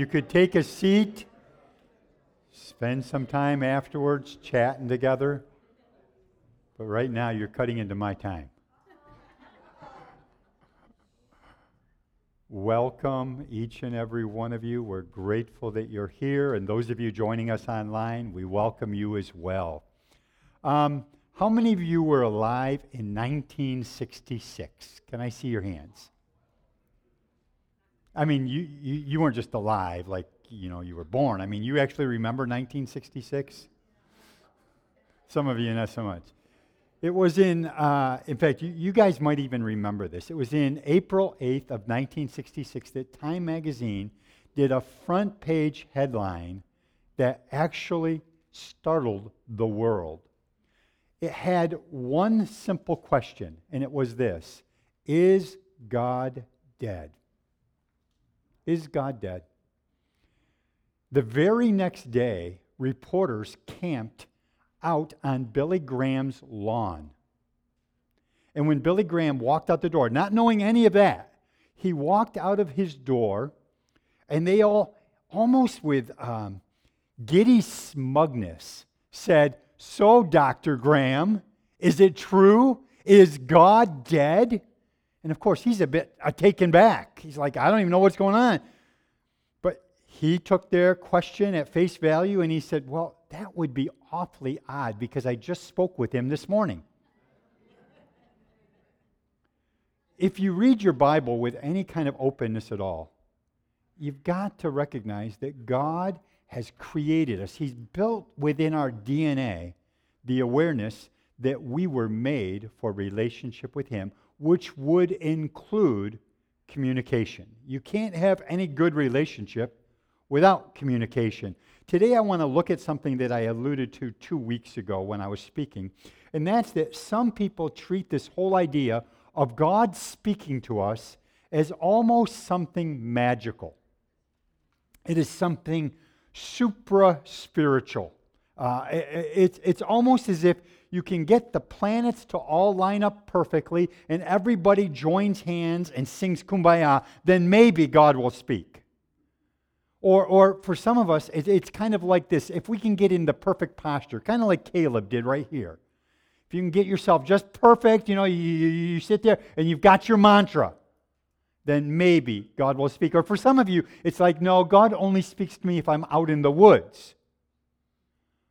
you could take a seat, spend some time afterwards chatting together. But right now, you're cutting into my time. Welcome, each and every one of you. We're grateful that you're here. And those of you joining us online, we welcome you as well. Um, how many of you were alive in 1966? Can I see your hands? I mean, you, you, you weren't just alive, like, you know, you were born. I mean, you actually remember 1966? Some of you, not so much. It was in, uh, in fact, you, you guys might even remember this. It was in April 8th of 1966 that Time magazine did a front page headline that actually startled the world. It had one simple question, and it was this Is God dead? Is God dead? The very next day, reporters camped out on Billy Graham's lawn. And when Billy Graham walked out the door, not knowing any of that, he walked out of his door, and they all, almost with um, giddy smugness, said, So, Dr. Graham, is it true? Is God dead? And of course, he's a bit uh, taken back. He's like, I don't even know what's going on. But he took their question at face value and he said, Well, that would be awfully odd because I just spoke with him this morning. if you read your Bible with any kind of openness at all, you've got to recognize that God has created us. He's built within our DNA the awareness that we were made for relationship with Him, which would include communication. You can't have any good relationship without communication. Today, I want to look at something that I alluded to two weeks ago when I was speaking, and that's that some people treat this whole idea of God speaking to us as almost something magical. It is something supra spiritual. Uh, it, it's, it's almost as if you can get the planets to all line up perfectly and everybody joins hands and sings kumbaya, then maybe God will speak. Or, or for some of us, it, it's kind of like this if we can get in the perfect posture, kind of like Caleb did right here. If you can get yourself just perfect, you know, you, you, you sit there and you've got your mantra, then maybe God will speak. Or for some of you, it's like, no, God only speaks to me if I'm out in the woods.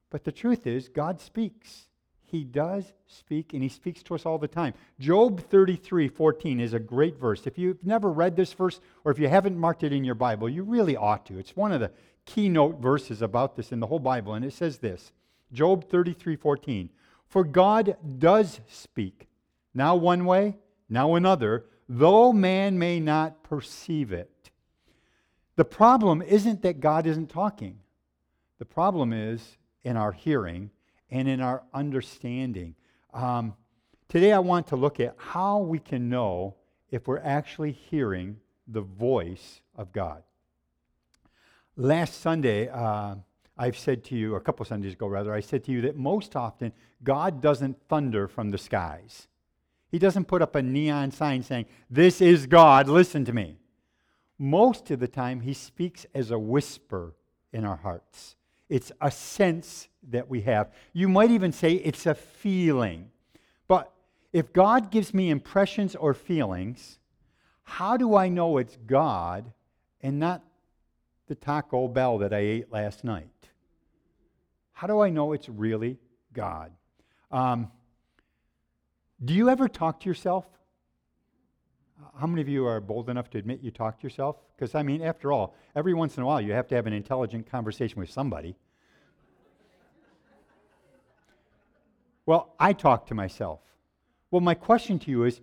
But the truth is, God speaks. He does speak, and he speaks to us all the time. Job 33 14 is a great verse. If you've never read this verse, or if you haven't marked it in your Bible, you really ought to. It's one of the keynote verses about this in the whole Bible, and it says this Job 33 14. For God does speak, now one way, now another, though man may not perceive it. The problem isn't that God isn't talking, the problem is in our hearing and in our understanding. Um, today, I want to look at how we can know if we're actually hearing the voice of God. Last Sunday, uh, I've said to you, a couple Sundays ago rather, I said to you that most often God doesn't thunder from the skies. He doesn't put up a neon sign saying, This is God, listen to me. Most of the time, He speaks as a whisper in our hearts. It's a sense that we have. You might even say it's a feeling. But if God gives me impressions or feelings, how do I know it's God and not the Taco Bell that I ate last night? How do I know it's really God? Um, do you ever talk to yourself? How many of you are bold enough to admit you talk to yourself? Because, I mean, after all, every once in a while you have to have an intelligent conversation with somebody. Well, I talk to myself. Well, my question to you is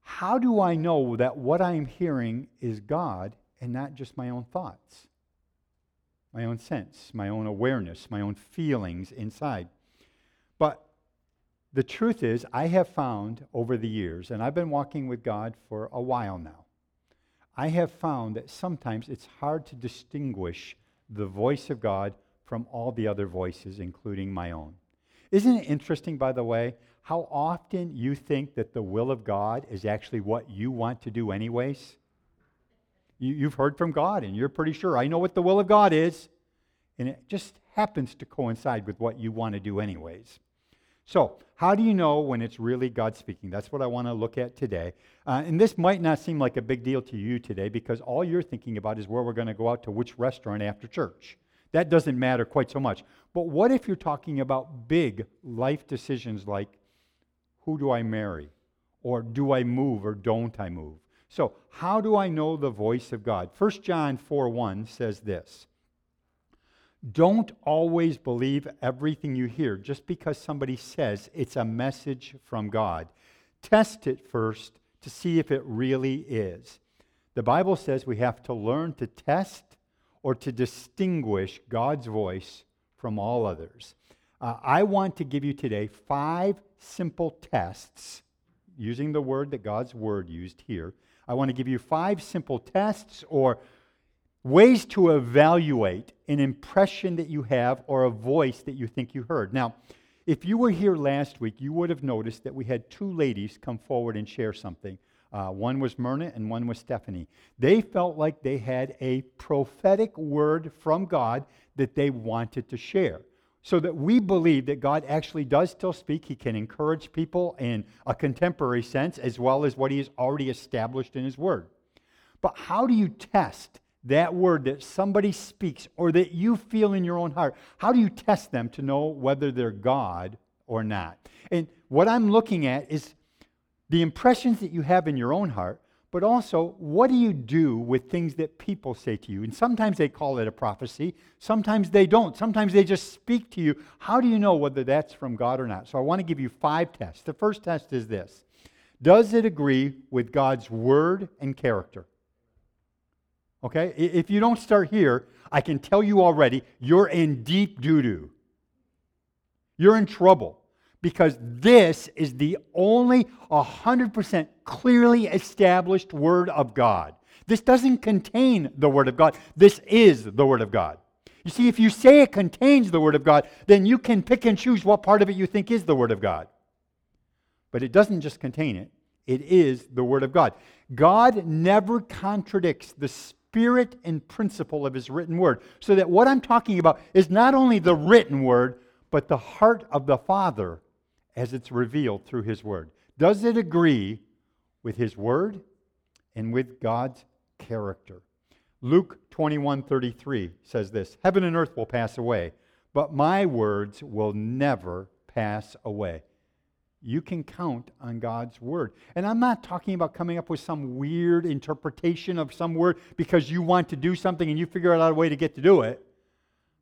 how do I know that what I'm hearing is God and not just my own thoughts, my own sense, my own awareness, my own feelings inside? But the truth is, I have found over the years, and I've been walking with God for a while now, I have found that sometimes it's hard to distinguish the voice of God from all the other voices, including my own. Isn't it interesting, by the way, how often you think that the will of God is actually what you want to do, anyways? You, you've heard from God and you're pretty sure, I know what the will of God is. And it just happens to coincide with what you want to do, anyways. So, how do you know when it's really God speaking? That's what I want to look at today. Uh, and this might not seem like a big deal to you today because all you're thinking about is where we're going to go out to which restaurant after church. That doesn't matter quite so much. But what if you're talking about big life decisions like who do I marry? Or do I move or don't I move? So, how do I know the voice of God? 1 John 4 1 says this don't always believe everything you hear just because somebody says it's a message from God. Test it first to see if it really is. The Bible says we have to learn to test or to distinguish God's voice from all others. Uh, I want to give you today five simple tests using the word that God's word used here. I want to give you five simple tests or ways to evaluate an impression that you have or a voice that you think you heard. Now, if you were here last week, you would have noticed that we had two ladies come forward and share something. Uh, one was Myrna and one was Stephanie. They felt like they had a prophetic word from God that they wanted to share. So that we believe that God actually does still speak. He can encourage people in a contemporary sense as well as what He has already established in His Word. But how do you test that word that somebody speaks or that you feel in your own heart, how do you test them to know whether they're God or not? And what I'm looking at is the impressions that you have in your own heart, but also what do you do with things that people say to you? And sometimes they call it a prophecy, sometimes they don't. Sometimes they just speak to you. How do you know whether that's from God or not? So I want to give you five tests. The first test is this Does it agree with God's word and character? Okay? If you don't start here, I can tell you already, you're in deep doo doo. You're in trouble because this is the only 100% clearly established Word of God. This doesn't contain the Word of God, this is the Word of God. You see, if you say it contains the Word of God, then you can pick and choose what part of it you think is the Word of God. But it doesn't just contain it, it is the Word of God. God never contradicts the spirit and principle of his written word. So that what I'm talking about is not only the written word, but the heart of the Father as it's revealed through his word. Does it agree with his word and with God's character? Luke 21:33 says this, "Heaven and earth will pass away, but my words will never pass away." you can count on God's word. And I'm not talking about coming up with some weird interpretation of some word because you want to do something and you figure out a way to get to do it.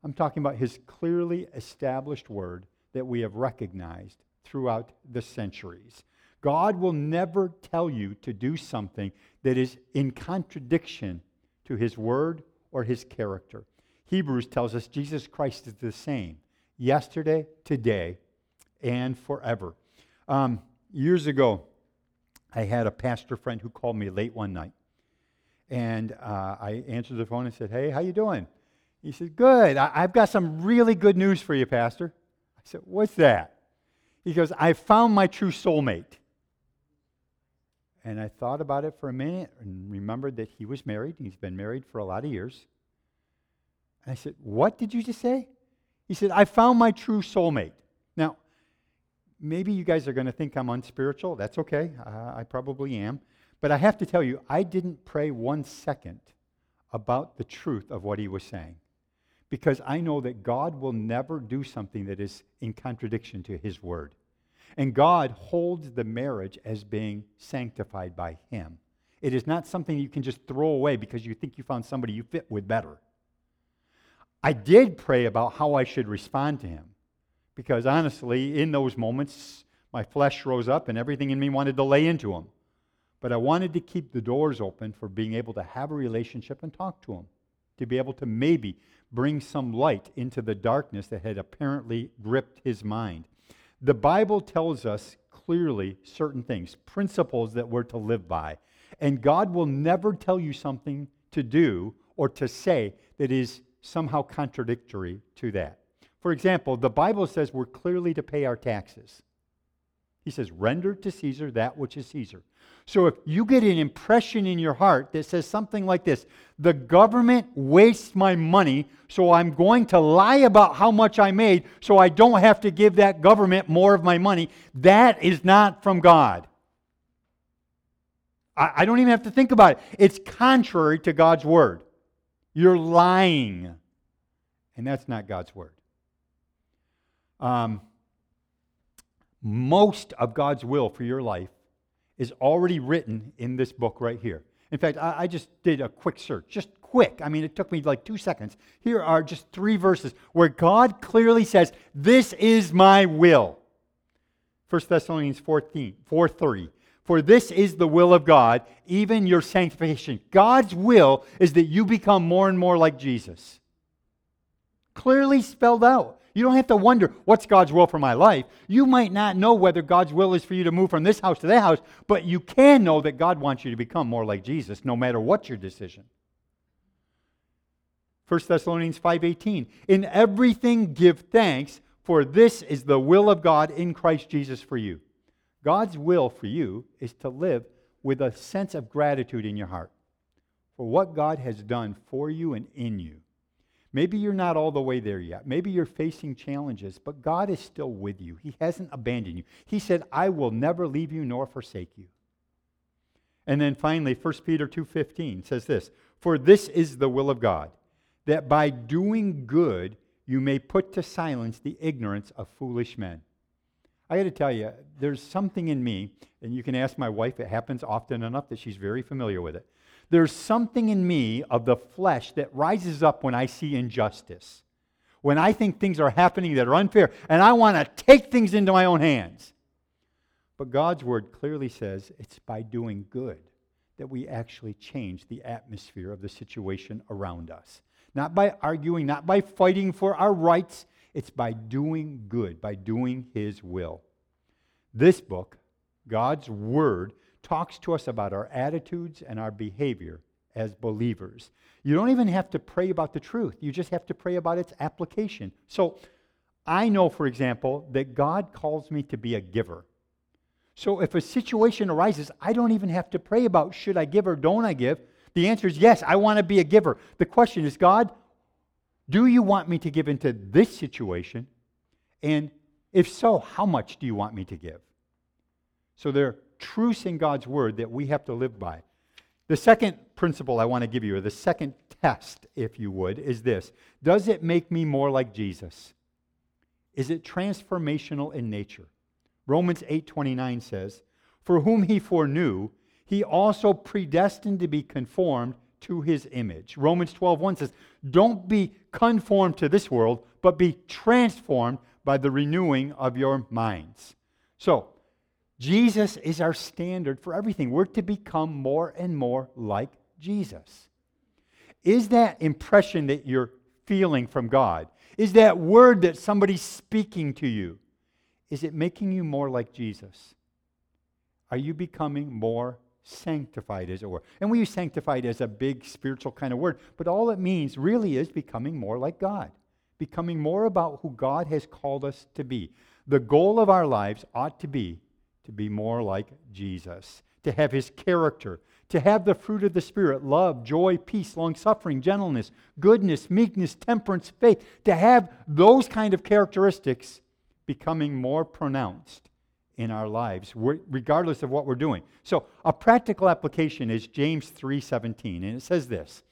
I'm talking about his clearly established word that we have recognized throughout the centuries. God will never tell you to do something that is in contradiction to his word or his character. Hebrews tells us Jesus Christ is the same yesterday, today, and forever. Um, years ago, I had a pastor friend who called me late one night. And uh, I answered the phone and said, Hey, how you doing? He said, Good. I- I've got some really good news for you, Pastor. I said, What's that? He goes, I found my true soulmate. And I thought about it for a minute and remembered that he was married. He's been married for a lot of years. And I said, What did you just say? He said, I found my true soulmate. Now, maybe you guys are going to think I'm unspiritual. That's okay. Uh, I probably am. But I have to tell you, I didn't pray one second about the truth of what he was saying because I know that God will never do something that is in contradiction to his word. And God holds the marriage as being sanctified by him. It is not something you can just throw away because you think you found somebody you fit with better. I did pray about how I should respond to him because honestly, in those moments, my flesh rose up and everything in me wanted to lay into him. But I wanted to keep the doors open for being able to have a relationship and talk to him, to be able to maybe bring some light into the darkness that had apparently gripped his mind. The Bible tells us clearly certain things, principles that we're to live by. And God will never tell you something to do or to say that is somehow contradictory to that. For example, the Bible says we're clearly to pay our taxes. He says, render to Caesar that which is Caesar. So if you get an impression in your heart that says something like this the government wastes my money, so I'm going to lie about how much I made so I don't have to give that government more of my money, that is not from God. I, I don't even have to think about it. It's contrary to God's word. You're lying. And that's not God's word. Um, most of God's will for your life is already written in this book right here. In fact, I, I, just did a quick search, just quick. I mean, it took me like two seconds. Here are just three verses where God clearly says, This is my will. 1 Thessalonians 14, 4 3. For this is the will of God, even your sanctification. God's will is that you become more and more like Jesus. Clearly spelled out. You don't have to wonder what's God's will for my life. You might not know whether God's will is for you to move from this house to that house, but you can know that God wants you to become more like Jesus no matter what your decision. 1 Thessalonians 5:18 In everything give thanks for this is the will of God in Christ Jesus for you. God's will for you is to live with a sense of gratitude in your heart for what God has done for you and in you. Maybe you're not all the way there yet. Maybe you're facing challenges, but God is still with you. He hasn't abandoned you. He said, "I will never leave you nor forsake you." And then finally, 1 Peter 2:15 says this, "For this is the will of God, that by doing good you may put to silence the ignorance of foolish men." I got to tell you, there's something in me, and you can ask my wife, it happens often enough that she's very familiar with it. There's something in me of the flesh that rises up when I see injustice, when I think things are happening that are unfair, and I want to take things into my own hands. But God's word clearly says it's by doing good that we actually change the atmosphere of the situation around us. Not by arguing, not by fighting for our rights, it's by doing good, by doing His will. This book, God's Word, talks to us about our attitudes and our behavior as believers. You don't even have to pray about the truth, you just have to pray about its application. So, I know, for example, that God calls me to be a giver. So, if a situation arises, I don't even have to pray about should I give or don't I give. The answer is yes, I want to be a giver. The question is, God, do you want me to give into this situation? And if so, how much do you want me to give? So there truths in God's word that we have to live by. The second principle I want to give you, or the second test, if you would, is this Does it make me more like Jesus? Is it transformational in nature? Romans 8:29 says, "For whom he foreknew, he also predestined to be conformed to his image." Romans 12:1 says, "Don't be conformed to this world, but be transformed by the renewing of your minds." So, Jesus is our standard for everything. We're to become more and more like Jesus. Is that impression that you're feeling from God? Is that word that somebody's speaking to you? Is it making you more like Jesus? Are you becoming more sanctified, as it were? And we use sanctified as a big spiritual kind of word, but all it means really is becoming more like God, becoming more about who God has called us to be. The goal of our lives ought to be to be more like Jesus, to have his character, to have the fruit of the Spirit love, joy, peace, long suffering, gentleness, goodness, meekness, temperance, faith to have those kind of characteristics becoming more pronounced in our lives regardless of what we're doing. So, a practical application is James 3:17 and it says this: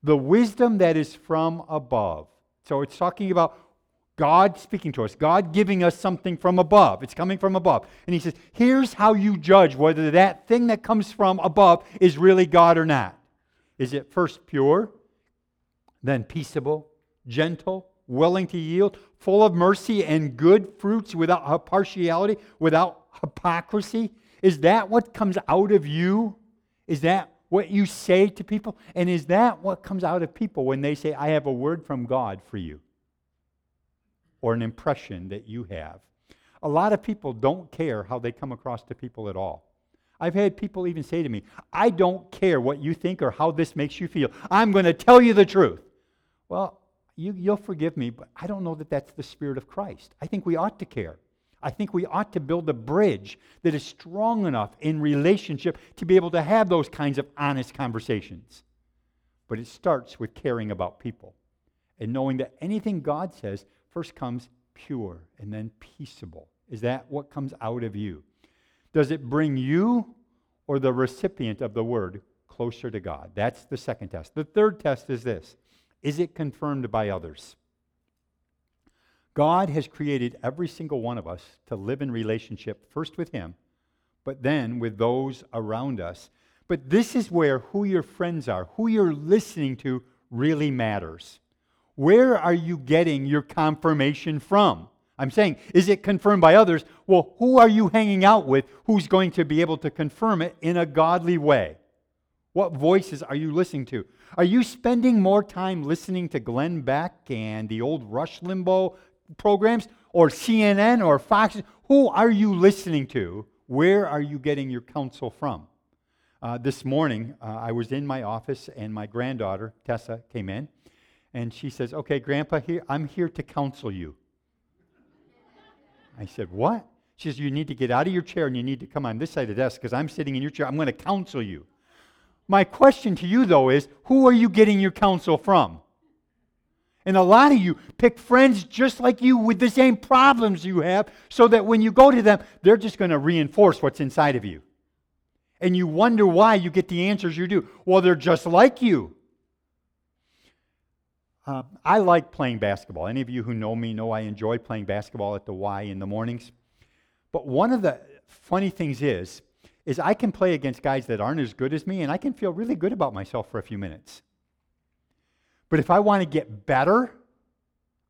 "The wisdom that is from above." So it's talking about God speaking to us, God giving us something from above. It's coming from above. And he says, here's how you judge whether that thing that comes from above is really God or not. Is it first pure, then peaceable, gentle, willing to yield, full of mercy and good fruits without uh, partiality, without hypocrisy? Is that what comes out of you? Is that what you say to people? And is that what comes out of people when they say, I have a word from God for you? Or an impression that you have. A lot of people don't care how they come across to people at all. I've had people even say to me, I don't care what you think or how this makes you feel. I'm going to tell you the truth. Well, you, will forgive me, but I don't know that that's the Spirit of Christ. I think we ought to care. I think we ought to build a bridge that is strong enough in relationship to be able to have those kinds of honest conversations. But it starts with caring about people and knowing that anything God says first comes pure and then peaceable. Is that what comes out of you? Does it bring you or the recipient of the word closer to God? That's the second test. The third test is this Is it confirmed by others? God has created every single one of us to live in relationship first with Him, but then with those around us. But this is where who your friends are, who you're listening to, really matters. Where are you getting your confirmation from? I'm saying, is it confirmed by others? Well, who are you hanging out with who's going to be able to confirm it in a godly way? What voices are you listening to? Are you spending more time listening to Glenn Beck and the old Rush Limbaugh programs or CNN or Fox? Who are you listening to? Where are you getting your counsel from? Uh, this morning, uh, I was in my office and my granddaughter, Tessa, came in and she says, Okay, Grandpa, here, I'm here to counsel you. I said, What? She says, You need to get out of your chair and you need to come on this side of the desk because I'm sitting in your chair. I'm going to counsel you. My question to you, though, is who are you getting your counsel from? And a lot of you pick friends just like you with the same problems you have, so that when you go to them, they're just going to reinforce what's inside of you. And you wonder why you get the answers you do. Well, they're just like you. Uh, I like playing basketball. Any of you who know me know I enjoy playing basketball at the Y in the mornings. But one of the funny things is, is I can play against guys that aren't as good as me, and I can feel really good about myself for a few minutes. But if I want to get better,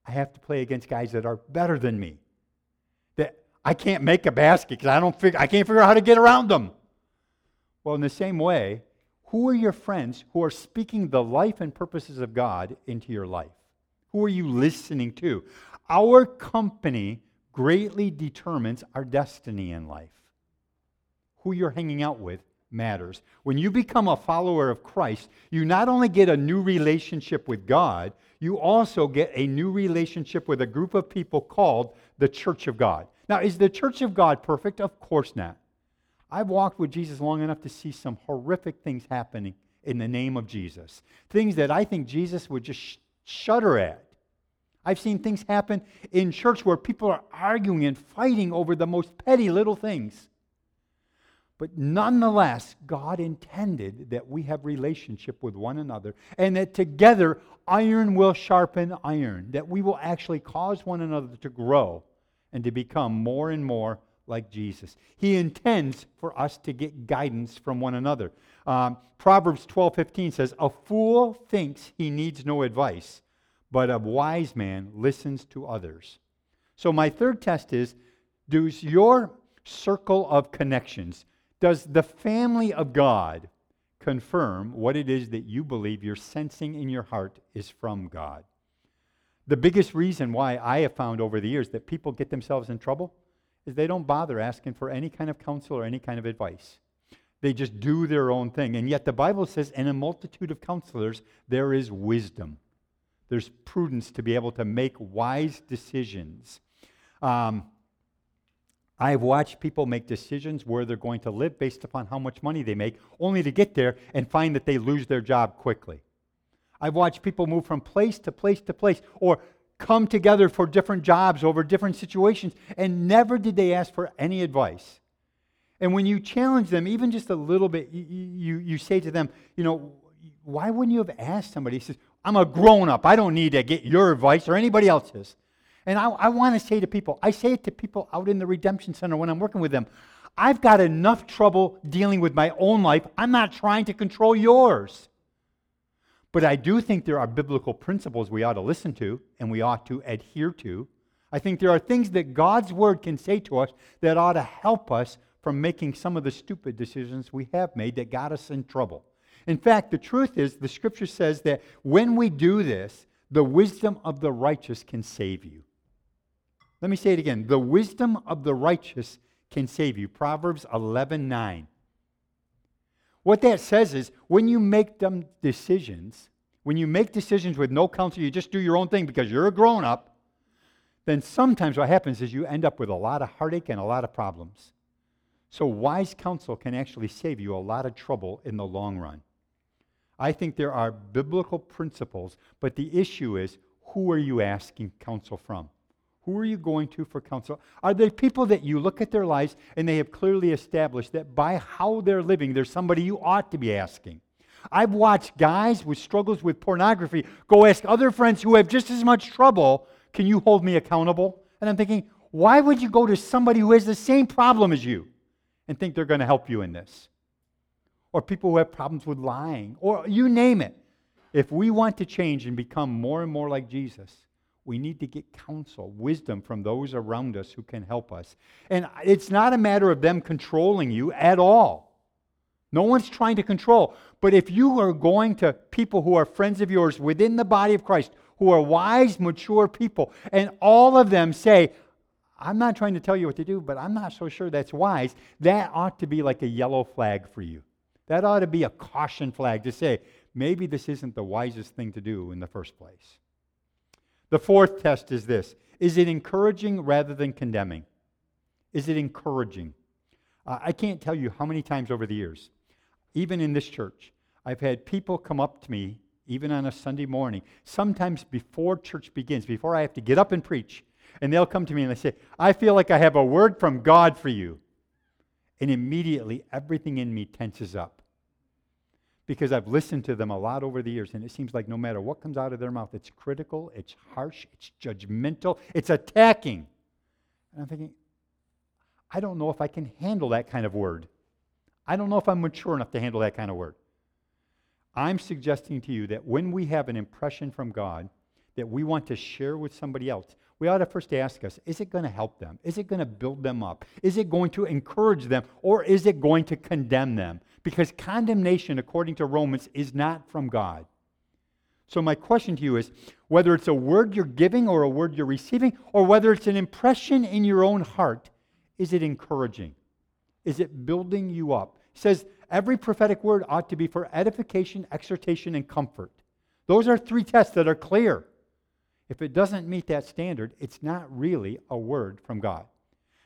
I have to play against guys that are better than me. That I can't make a basket because I don't figure I can't figure out how to get around them. Well, in the same way, who are your friends who are speaking the life and purposes of God into your life? Who are you listening to? Our company greatly determines our destiny in life. Who you're hanging out with matters. When you become a follower of Christ, you not only get a new relationship with God, you also get a new relationship with a group of people called the Church of God. Now, is the Church of God perfect? Of course not. I've walked with Jesus long enough to see some horrific things happening in the name of Jesus. Things that I think Jesus would just sh- shudder at. I've seen things happen in church where people are arguing and fighting over the most petty little things. But nonetheless, God intended that we have relationship with one another and that together iron will sharpen iron, that we will actually cause one another to grow and to become more and more like Jesus. He intends for us to get guidance from one another. Um, Proverbs 12 15 says, A fool thinks he needs no advice, but a wise man listens to others. So, my third test is does your circle of connections, does the family of God confirm what it is that you believe you're sensing in your heart is from God? The biggest reason why I have found over the years that people get themselves in trouble is they don't bother asking for any kind of counsel or any kind of advice. They just do their own thing. And yet the Bible says, in a multitude of counselors, there is wisdom. There's prudence to be able to make wise decisions. Um, I've watched people make decisions where they're going to live based upon how much money they make, only to get there and find that they lose their job quickly. I've watched people move from place to place to place or come together for different jobs over different situations, and never did they ask for any advice. And when you challenge them, even just a little bit, you, you, you say to them, you know, why wouldn't you have asked somebody? He says, I'm a grown up. I don't need to get your advice or anybody else's. And I, I want to say to people, I say it to people out in the Redemption Center when I'm working with them. I've got enough trouble dealing with my own life. I'm not trying to control yours. But I do think there are biblical principles we ought to listen to and we ought to adhere to. I think there are things that God's word can say to us that ought to help us from making some of the stupid decisions we have made that got us in trouble. In fact, the truth is, the scripture says that when we do this, the wisdom of the righteous can save you. Let me say it again. The wisdom of the righteous can save you. Proverbs 11 9. What that says is when you make dumb decisions, when you make decisions with no counsel, you just do your own thing because you're a grown up, then sometimes what happens is you end up with a lot of heartache and a lot of problems. So, wise counsel can actually save you a lot of trouble in the long run. I think there are biblical principles, but the issue is who are you asking counsel from? Who are you going to for counsel? Are they people that you look at their lives and they have clearly established that by how they're living, there's somebody you ought to be asking? I've watched guys with struggles with pornography go ask other friends who have just as much trouble, Can you hold me accountable? And I'm thinking, why would you go to somebody who has the same problem as you and think they're going to help you in this? Or people who have problems with lying, or you name it. If we want to change and become more and more like Jesus, we need to get counsel, wisdom from those around us who can help us. And it's not a matter of them controlling you at all. No one's trying to control. But if you are going to people who are friends of yours within the body of Christ, who are wise, mature people, and all of them say, I'm not trying to tell you what to do, but I'm not so sure that's wise, that ought to be like a yellow flag for you. That ought to be a caution flag to say, maybe this isn't the wisest thing to do in the first place. The fourth test is this Is it encouraging rather than condemning? Is it encouraging? Uh, I can't tell you how many times over the years, even in this church, I've had people come up to me, even on a Sunday morning, sometimes before church begins, before I have to get up and preach, and they'll come to me and they say, I feel like I have a word from God for you. And immediately everything in me tenses up because I've listened to them a lot over the years, and it seems like no matter what comes out of their mouth, it's critical, it's harsh, it's judgmental, it's attacking. And I'm thinking, I don't know if I can handle that kind of word. I don't know if I'm mature enough to handle that kind of word. I'm suggesting to you that when we have an impression from God that we want to share with somebody else, we ought to first ask us is it going to help them? Is it going to build them up? Is it going to encourage them? Or is it going to condemn them? Because condemnation, according to Romans, is not from God. So, my question to you is whether it's a word you're giving or a word you're receiving, or whether it's an impression in your own heart, is it encouraging? Is it building you up? It says every prophetic word ought to be for edification, exhortation, and comfort. Those are three tests that are clear. If it doesn't meet that standard, it's not really a word from God.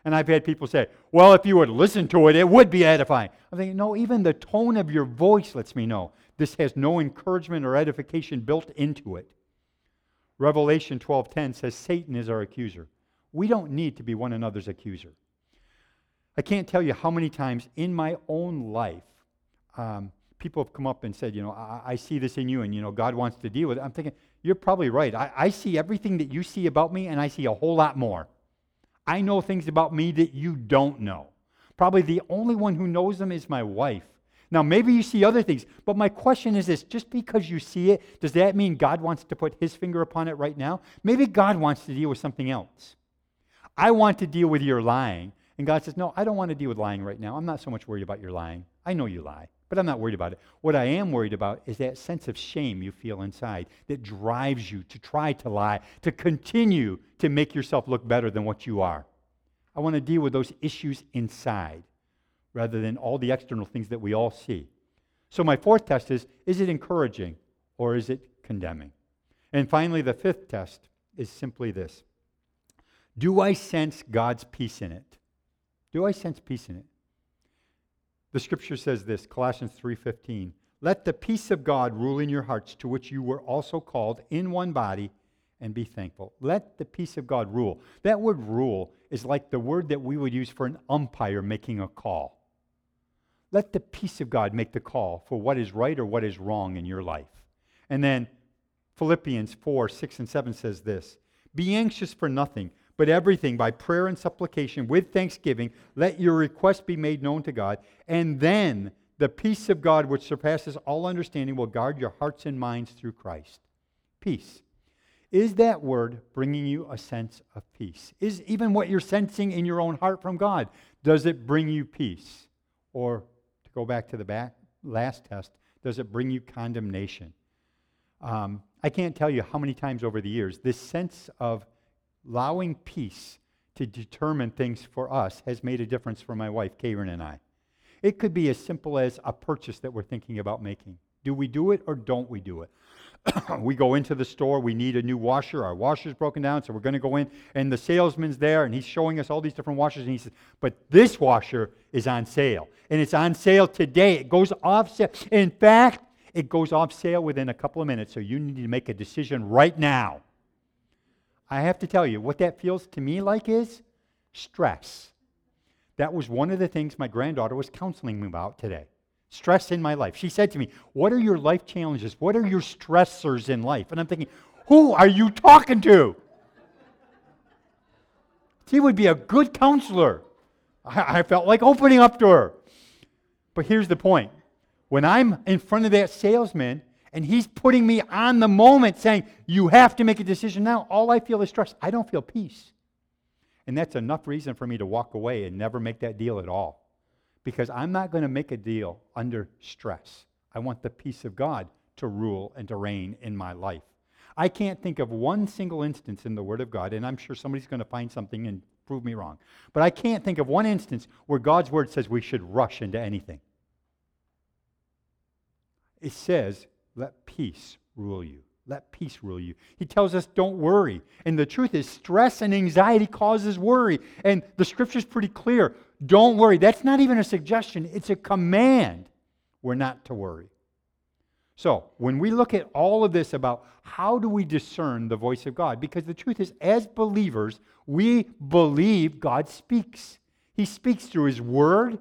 And I've had people say, well, if you would listen to it, it would be edifying. I'm thinking, no, even the tone of your voice lets me know this has no encouragement or edification built into it. Revelation 12:10 says Satan is our accuser. We don't need to be one another's accuser. I can't tell you how many times in my own life um, people have come up and said, you know, I, I, see this in you, and you know, God wants to deal with it. I'm thinking, you're probably right. I, I see everything that you see about me, and I see a whole lot more. I know things about me that you don't know. Probably the only one who knows them is my wife. Now, maybe you see other things, but my question is this just because you see it, does that mean God wants to put his finger upon it right now? Maybe God wants to deal with something else. I want to deal with your lying. And God says, No, I don't want to deal with lying right now. I'm not so much worried about your lying. I know you lie, but I'm not worried about it. What I am worried about is that sense of shame you feel inside that drives you to try to lie, to continue to make yourself look better than what you are. I want to deal with those issues inside rather than all the external things that we all see. So, my fourth test is is it encouraging or is it condemning? And finally, the fifth test is simply this Do I sense God's peace in it? Do I sense peace in it? The scripture says this, Colossians 3:15, "Let the peace of God rule in your hearts, to which you were also called in one body, and be thankful." Let the peace of God rule. That word rule is like the word that we would use for an umpire making a call. Let the peace of God make the call for what is right or what is wrong in your life. And then Philippians 4, 6, and 7 says this Be anxious for nothing, but everything by prayer and supplication with thanksgiving, let your requests be made known to God. And then the peace of God, which surpasses all understanding, will guard your hearts and minds through Christ. Peace. Is that word bringing you a sense of peace? Is even what you're sensing in your own heart from God, does it bring you peace? Or to go back to the back, last test, does it bring you condemnation? Um, I can't tell you how many times over the years this sense of allowing peace to determine things for us has made a difference for my wife, Karen, and I. It could be as simple as a purchase that we're thinking about making. Do we do it or don't we do it? we go into the store, we need a new washer, our washer's broken down, so we're going to go in, and the salesman's there, and he's showing us all these different washers, and he says, But this washer is on sale, and it's on sale today. It goes off sale. In fact, it goes off sale within a couple of minutes, so you need to make a decision right now. I have to tell you, what that feels to me like is stress. That was one of the things my granddaughter was counseling me about today stress in my life. She said to me, What are your life challenges? What are your stressors in life? And I'm thinking, Who are you talking to? She would be a good counselor. I, I felt like opening up to her. But here's the point when I'm in front of that salesman and he's putting me on the moment saying, You have to make a decision now, all I feel is stress. I don't feel peace. And that's enough reason for me to walk away and never make that deal at all because I'm not going to make a deal under stress. I want the peace of God to rule and to reign in my life. I can't think of one single instance in the Word of God, and I'm sure somebody's going to find something and prove me wrong, but I can't think of one instance where God's Word says we should rush into anything. It says, let peace rule you. Let peace rule you. He tells us, don't worry. And the truth is, stress and anxiety causes worry. And the scripture is pretty clear. Don't worry. That's not even a suggestion, it's a command. We're not to worry. So, when we look at all of this about how do we discern the voice of God, because the truth is, as believers, we believe God speaks. He speaks through His Word,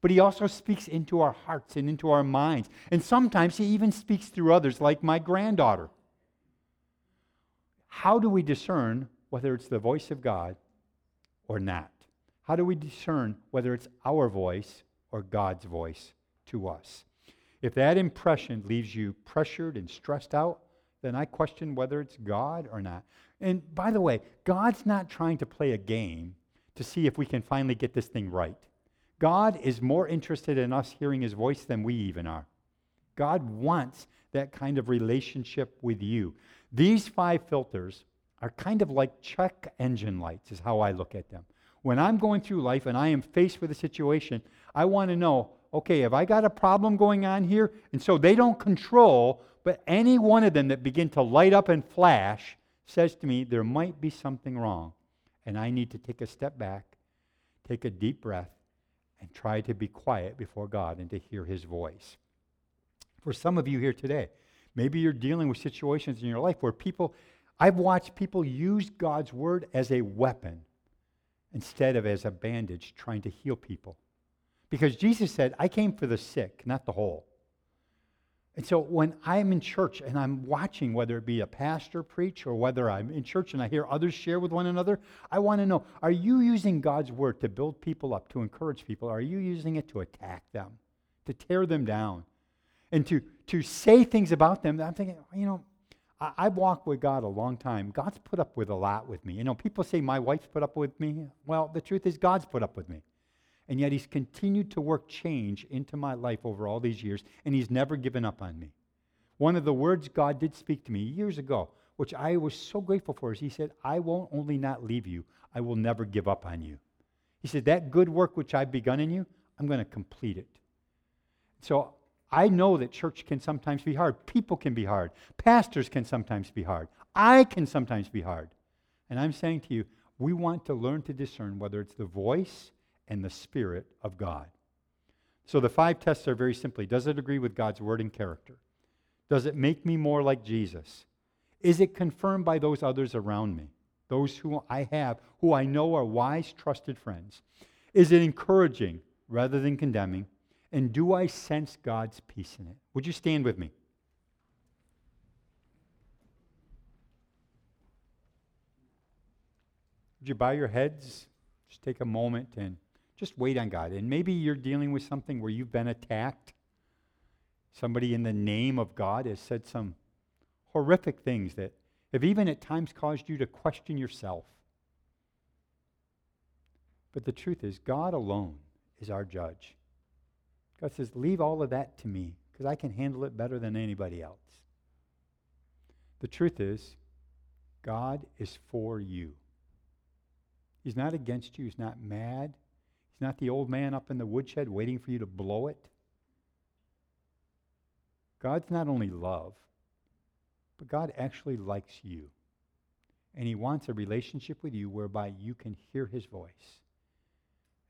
but He also speaks into our hearts and into our minds. And sometimes He even speaks through others, like my granddaughter. How do we discern whether it's the voice of God or not? How do we discern whether it's our voice or God's voice to us? If that impression leaves you pressured and stressed out, then I question whether it's God or not. And by the way, God's not trying to play a game to see if we can finally get this thing right. God is more interested in us hearing his voice than we even are. God wants that kind of relationship with you. These five filters are kind of like check engine lights, is how I look at them. When I'm going through life and I am faced with a situation, I want to know okay, have I got a problem going on here? And so they don't control, but any one of them that begin to light up and flash says to me, there might be something wrong. And I need to take a step back, take a deep breath, and try to be quiet before God and to hear His voice. For some of you here today, maybe you're dealing with situations in your life where people, I've watched people use God's word as a weapon instead of as a bandage trying to heal people. Because Jesus said, I came for the sick, not the whole. And so when I'm in church and I'm watching, whether it be a pastor preach or whether I'm in church and I hear others share with one another, I want to know are you using God's word to build people up, to encourage people? Are you using it to attack them, to tear them down, and to, to say things about them? I'm thinking, you know, I, I've walked with God a long time. God's put up with a lot with me. You know, people say my wife's put up with me. Well, the truth is, God's put up with me. And yet, He's continued to work change into my life over all these years, and He's never given up on me. One of the words God did speak to me years ago, which I was so grateful for, is He said, I won't only not leave you, I will never give up on you. He said, That good work which I've begun in you, I'm going to complete it. So I know that church can sometimes be hard. People can be hard. Pastors can sometimes be hard. I can sometimes be hard. And I'm saying to you, we want to learn to discern whether it's the voice and the Spirit of God. So the five tests are very simply Does it agree with God's word and character? Does it make me more like Jesus? Is it confirmed by those others around me? Those who I have, who I know are wise, trusted friends? Is it encouraging rather than condemning? And do I sense God's peace in it? Would you stand with me? Would you bow your heads? Just take a moment and just wait on God. And maybe you're dealing with something where you've been attacked. Somebody in the name of God has said some horrific things that have even at times caused you to question yourself. But the truth is, God alone is our judge. God says, Leave all of that to me because I can handle it better than anybody else. The truth is, God is for you. He's not against you. He's not mad. He's not the old man up in the woodshed waiting for you to blow it. God's not only love, But God actually likes you. And He wants a relationship with you whereby you can hear His voice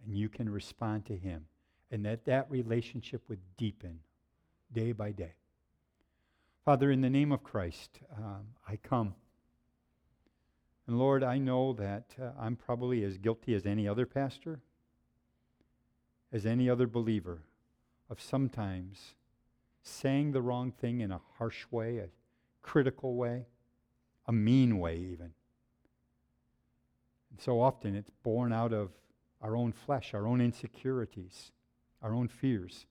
and you can respond to Him. And that that relationship would deepen day by day. Father, in the name of Christ, um, I come. And Lord, I know that uh, I'm probably as guilty as any other pastor, as any other believer, of sometimes saying the wrong thing in a harsh way, a critical way, a mean way, even. And so often it's born out of our own flesh, our own insecurities, our own fears.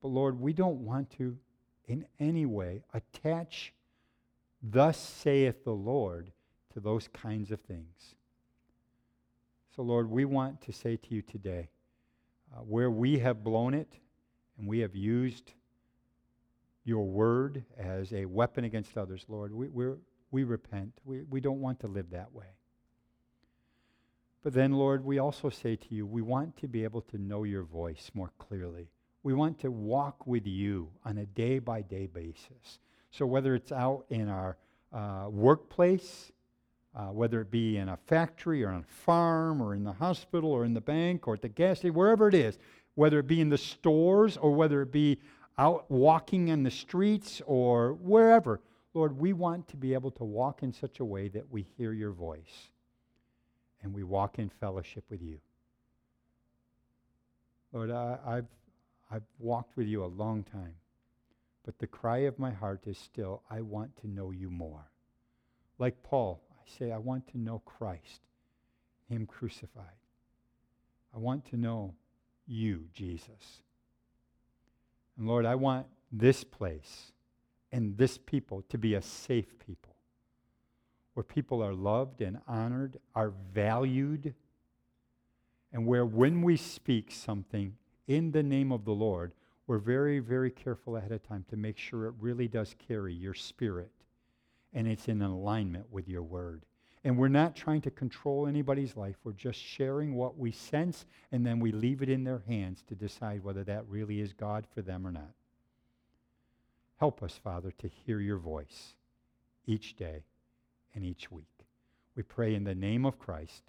But Lord, we don't want to in any way attach, thus saith the Lord, to those kinds of things. So, Lord, we want to say to you today uh, where we have blown it and we have used your word as a weapon against others, Lord, we, we we repent. We, we don't want to live that way. But then, Lord, we also say to you, we want to be able to know your voice more clearly. We want to walk with you on a day by day basis. So, whether it's out in our uh, workplace, uh, whether it be in a factory or on a farm or in the hospital or in the bank or at the gas station, wherever it is, whether it be in the stores or whether it be out walking in the streets or wherever, Lord, we want to be able to walk in such a way that we hear your voice and we walk in fellowship with you. Lord, I, have I've walked with you a long time, but the cry of my heart is still, I want to know you more. Like Paul, say, I want to know Christ, Him crucified. I want to know you, Jesus. And Lord, I want this place and this people to be a safe people where people are loved and honored, are valued, and where when we speak something in the name of the Lord, we're very, very careful ahead of time to make sure it really does carry your spirit and it's in alignment with your word. And we're not trying to control anybody's life. We're just sharing what we sense, and then we leave it in their hands to decide whether that really is God for them or not. Help us, Father, to hear your voice each day and each week. We pray in the name of Christ.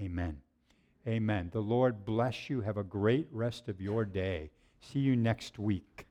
Amen. Amen. The Lord bless you. Have a great rest of your day. See you next week.